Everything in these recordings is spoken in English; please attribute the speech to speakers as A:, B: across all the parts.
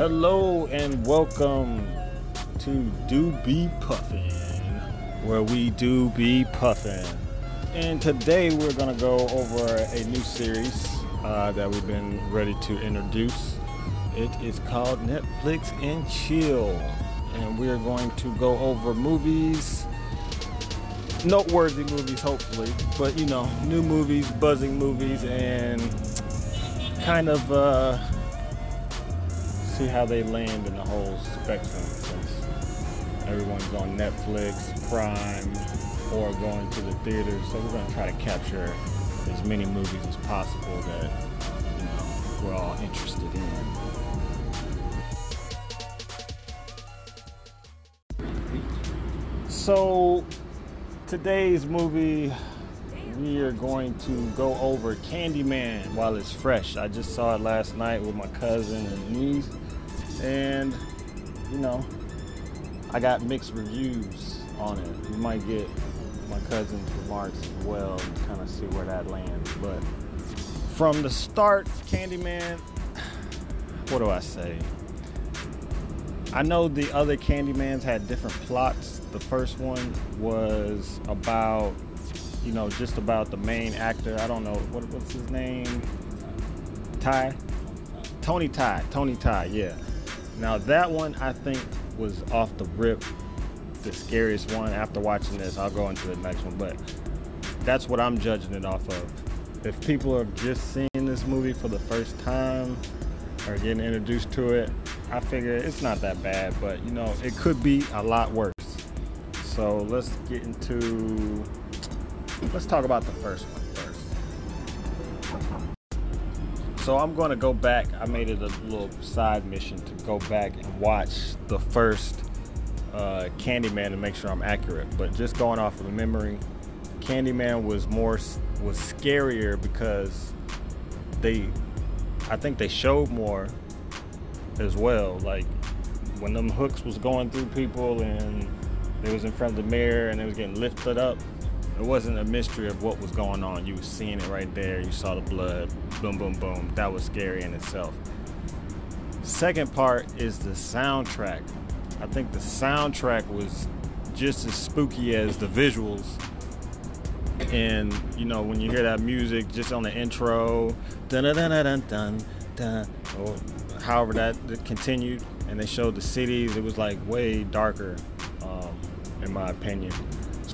A: Hello and welcome to Do Be Puffin, where we do be puffin. And today we're gonna go over a new series uh, that we've been ready to introduce. It is called Netflix and Chill, and we're going to go over movies, noteworthy movies, hopefully, but you know, new movies, buzzing movies, and kind of. Uh, see how they land in the whole spectrum since everyone's on Netflix, Prime, or going to the theaters. So we're going to try to capture as many movies as possible that you know we're all interested in. So today's movie we are going to go over Candyman while it's fresh. I just saw it last night with my cousin and niece and you know I got mixed reviews on it. You might get my cousin's remarks as well and kind of see where that lands. But from the start, Candyman, what do I say? I know the other Candymans had different plots. The first one was about, you know, just about the main actor. I don't know what, what's his name. Ty. Tony Ty. Tony Ty. Yeah now that one I think was off the rip the scariest one. After watching this, I'll go into the next one, but that's what I'm judging it off of. If people are just seeing this movie for the first time or getting introduced to it, I figure it's not that bad, but you know, it could be a lot worse. So let's get into let's talk about the first one. So I'm going to go back. I made it a little side mission to go back and watch the first uh, Candyman to make sure I'm accurate. But just going off of the memory, Candyman was more was scarier because they, I think they showed more as well. Like when them hooks was going through people and they was in front of the mirror and they was getting lifted up it wasn't a mystery of what was going on. You were seeing it right there. You saw the blood. Boom, boom, boom. That was scary in itself. Second part is the soundtrack. I think the soundtrack was just as spooky as the visuals. And you know, when you hear that music just on the intro, dun dun dun dun dun dun, or however that continued, and they showed the cities, it was like way darker, um, in my opinion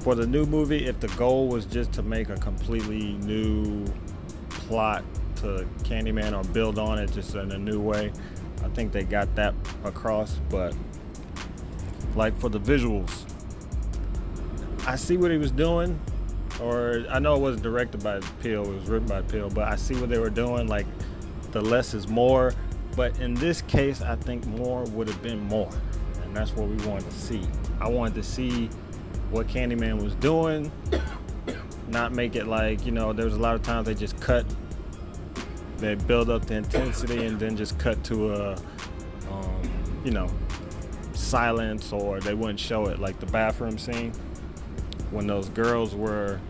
A: for the new movie, if the goal was just to make a completely new plot to Candyman or build on it just in a new way, I think they got that across. But like for the visuals, I see what he was doing, or I know it wasn't directed by Peele, it was written by Peele, but I see what they were doing. Like the less is more. But in this case, I think more would have been more. And that's what we wanted to see. I wanted to see what Candyman was doing, not make it like, you know, there was a lot of times they just cut, they build up the intensity and then just cut to a, um, you know, silence or they wouldn't show it, like the bathroom scene when those girls were,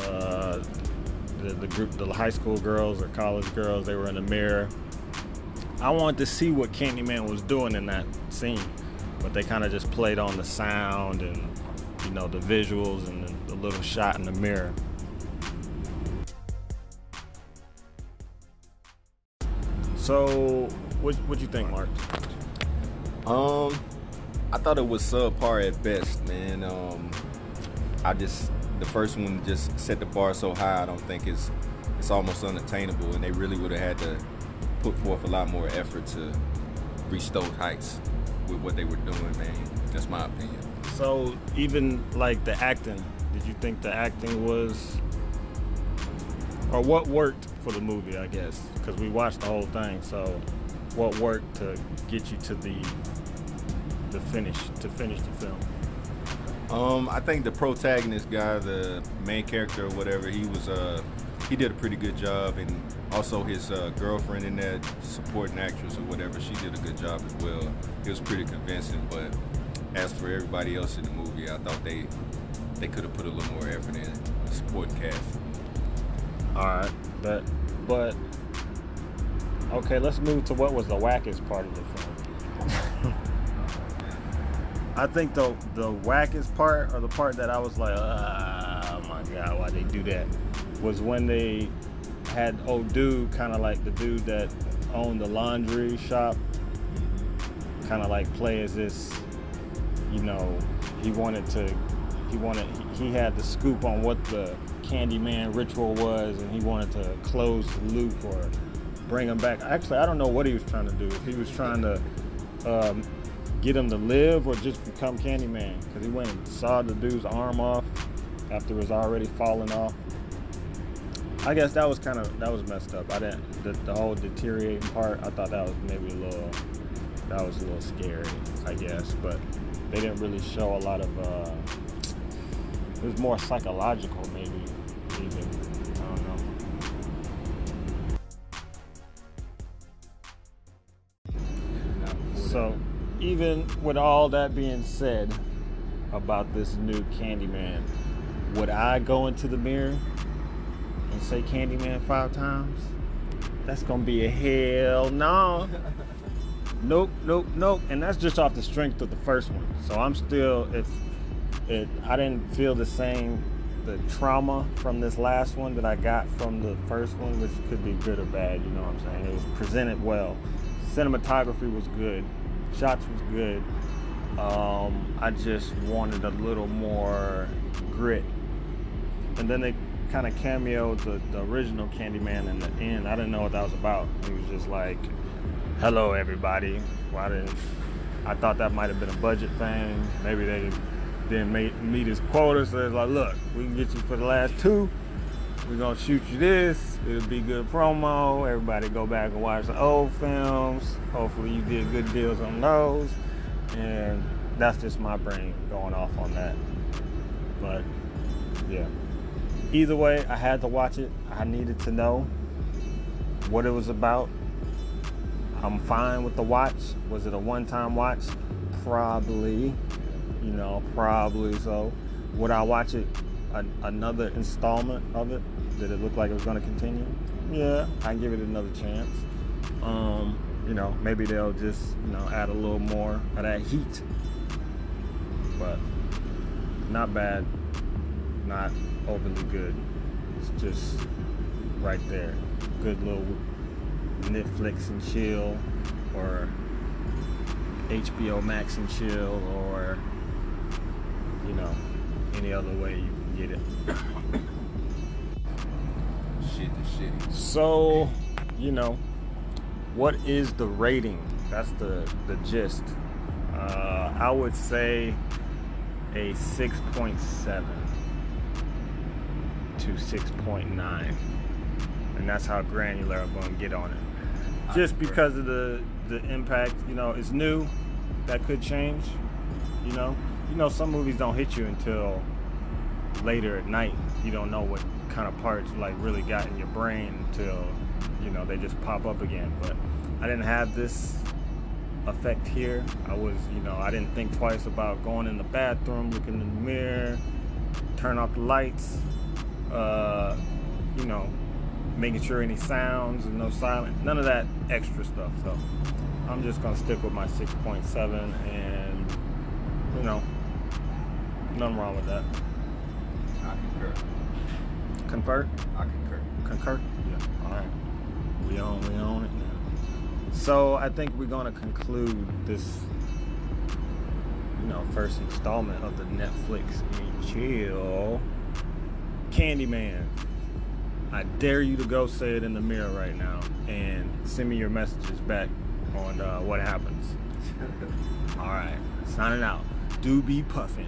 A: uh, the, the group, the high school girls or college girls, they were in the mirror. I wanted to see what Candyman was doing in that scene, but they kind of just played on the sound and you know, the visuals and the, the little shot in the mirror. So, what what you think, Marc?
B: Um, I thought it was subpar at best, man. Um, I just the first one just set the bar so high. I don't think it's it's almost unattainable, and they really would have had to put forth a lot more effort to reach those heights with what they were doing, man. That's my opinion.
A: So even like the acting, did you think the acting was, or what worked for the movie? I guess because we watched the whole thing. So what worked to get you to the the finish to finish the film?
B: Um, I think the protagonist guy, the main character or whatever, he was uh he did a pretty good job, and also his uh, girlfriend in that supporting actress or whatever, she did a good job as well. It was pretty convincing, but as for everybody else in the movie, I thought they they could have put a little more effort in the supporting cast.
A: All right, but but Okay, let's move to what was the wackest part of the film. I think the the wackest part, or the part that I was like, ah, oh my god, why they do that, was when they had old dude, kind of like the dude that owned the laundry shop, kind of like play as this, you know, he wanted to, he wanted, he, had the scoop on what the Candyman ritual was, and he wanted to close the loop or bring him back. Actually, I don't know what he was trying to do. If he was trying to um, get him to live or just become Candyman, because he went and sawed the dude's arm off after it was already falling off. I guess that was kind of that was messed up. I didn't the, the whole deteriorating part. I thought that was maybe a little that was a little scary. I guess, but they didn't really show a lot of. Uh, it was more psychological, maybe even. I don't know. So, even with all that being said about this new Candyman, would I go into the mirror and say Candyman five times? That's gonna be a hell no. nope, nope, nope. And that's just off the strength of the first one. So I'm still it's it I didn't feel the same the trauma from this last one that I got from the first one, which could be good or bad, you know what I'm saying? It was presented well. Cinematography was good, shots was good. Um, I just wanted a little more grit. And then they kind of cameoed the, the original Candyman in the end. I didn't know what that was about. He was just like, hello, everybody. Why didn't I thought that might have been a budget thing. Maybe they didn't make, meet his quota, so it's like, look, we can get you for the last two. We're gonna shoot you this. It'll be good promo. Everybody go back and watch the old films. Hopefully you did good deals on those. And that's just my brain going off on that. But yeah. Either way, I had to watch it. I needed to know what it was about. I'm fine with the watch. Was it a one-time watch? Probably. You know, probably so. Would I watch it an, another installment of it? Did it look like it was going to continue? Yeah, I give it another chance. Um, you know, maybe they'll just you know add a little more of that heat. But not bad, not overly good. It's just right there. Good little Netflix and chill, or HBO Max and chill, or you know, any other way you can get it.
B: Shit to shitty.
A: So, you know, what is the rating? That's the the gist. Uh, I would say a 6.7 to 6.9, and that's how granular I'm going to get on it. Just because of the the impact, you know, it's new. That could change. You know, you know, some movies don't hit you until later at night. You don't know what kind of parts like really got in your brain until you know they just pop up again. But I didn't have this effect here. I was, you know, I didn't think twice about going in the bathroom, looking in the mirror, turn off the lights, uh, you know, making sure any sounds and no silent, none of that extra stuff. So I'm just gonna stick with my 6.7 and you know, nothing wrong with that.
B: I concur.
A: Convert?
B: I concur.
A: Concur? Yeah. All right. We on, we on it now. So I think we're gonna conclude this, you know, first installment of the Netflix and chill Candyman. I dare you to go say it in the mirror right now and send me your messages back on uh, what happens. All right, signing out. Do be puffing.